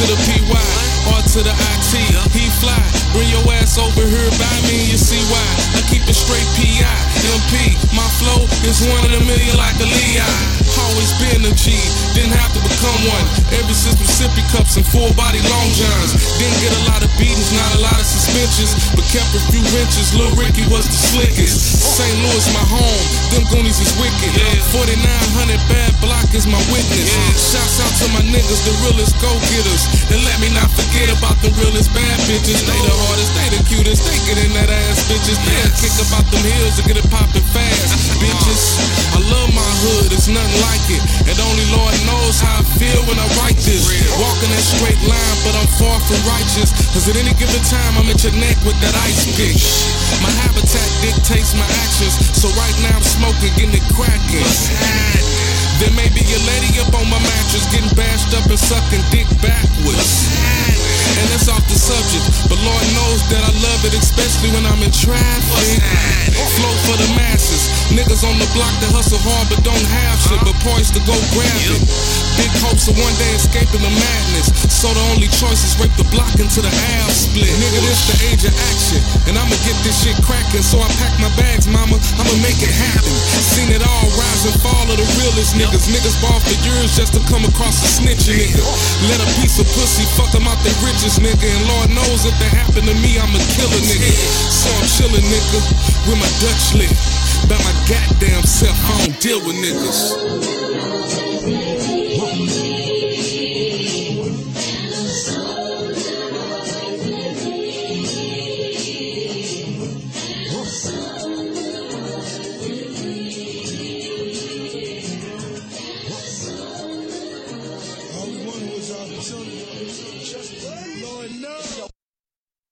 to the PY, R to the IT, he fly. Bring your ass over here by me, you see why. I keep it straight PI, My flow is one in a million like a Leon. Always been a G, didn't have to become one. Ever since Mississippi cups and full body long johns. Didn't get a lot of beatings, not a lot of suspensions, but kept a few inches. Lil Ricky was the slickest. St. Louis, my home, them Goonies is wicked. 4900 bad block is my witness. Shouts out to my niggas, the realest go getters. And let me not forget about the realest bad bitches. They the hardest, they the cutest, they in that ass, bitches. A kick about them hills to get it poppin' fast, bitches. I love my hood, it's nothing like it. And only Lord knows how I feel when I write this. Walking that straight line, but I'm far from righteous. Cause at any given time, I'm at your neck with that ice pick. My habitat dictates my actions. So right now I'm smoking, getting it cracking. There may be a lady up on my mattress getting bashed up and sucking dick backwards. Lord knows that I love it, especially when I'm in traffic. Flow for the masses, niggas on the block that hustle hard but don't have shit, but poised to go grab it. Big hopes of one day escaping the madness, so the only choice is rape the block into the half split. Nigga, this the age of action, and I'ma get this shit cracking, so I pack my bags, mama, I'ma make it happen. Seen it all rise and fall of the realest niggas. Niggas ball for years just to come across a snitch nigga. Let a piece of pussy fuck them out their riches, nigga. And Lord knows if that happen to me, I'ma kill a nigga. So I'm chillin', nigga, with my Dutch lick. By my goddamn self, I don't deal with niggas. Jackson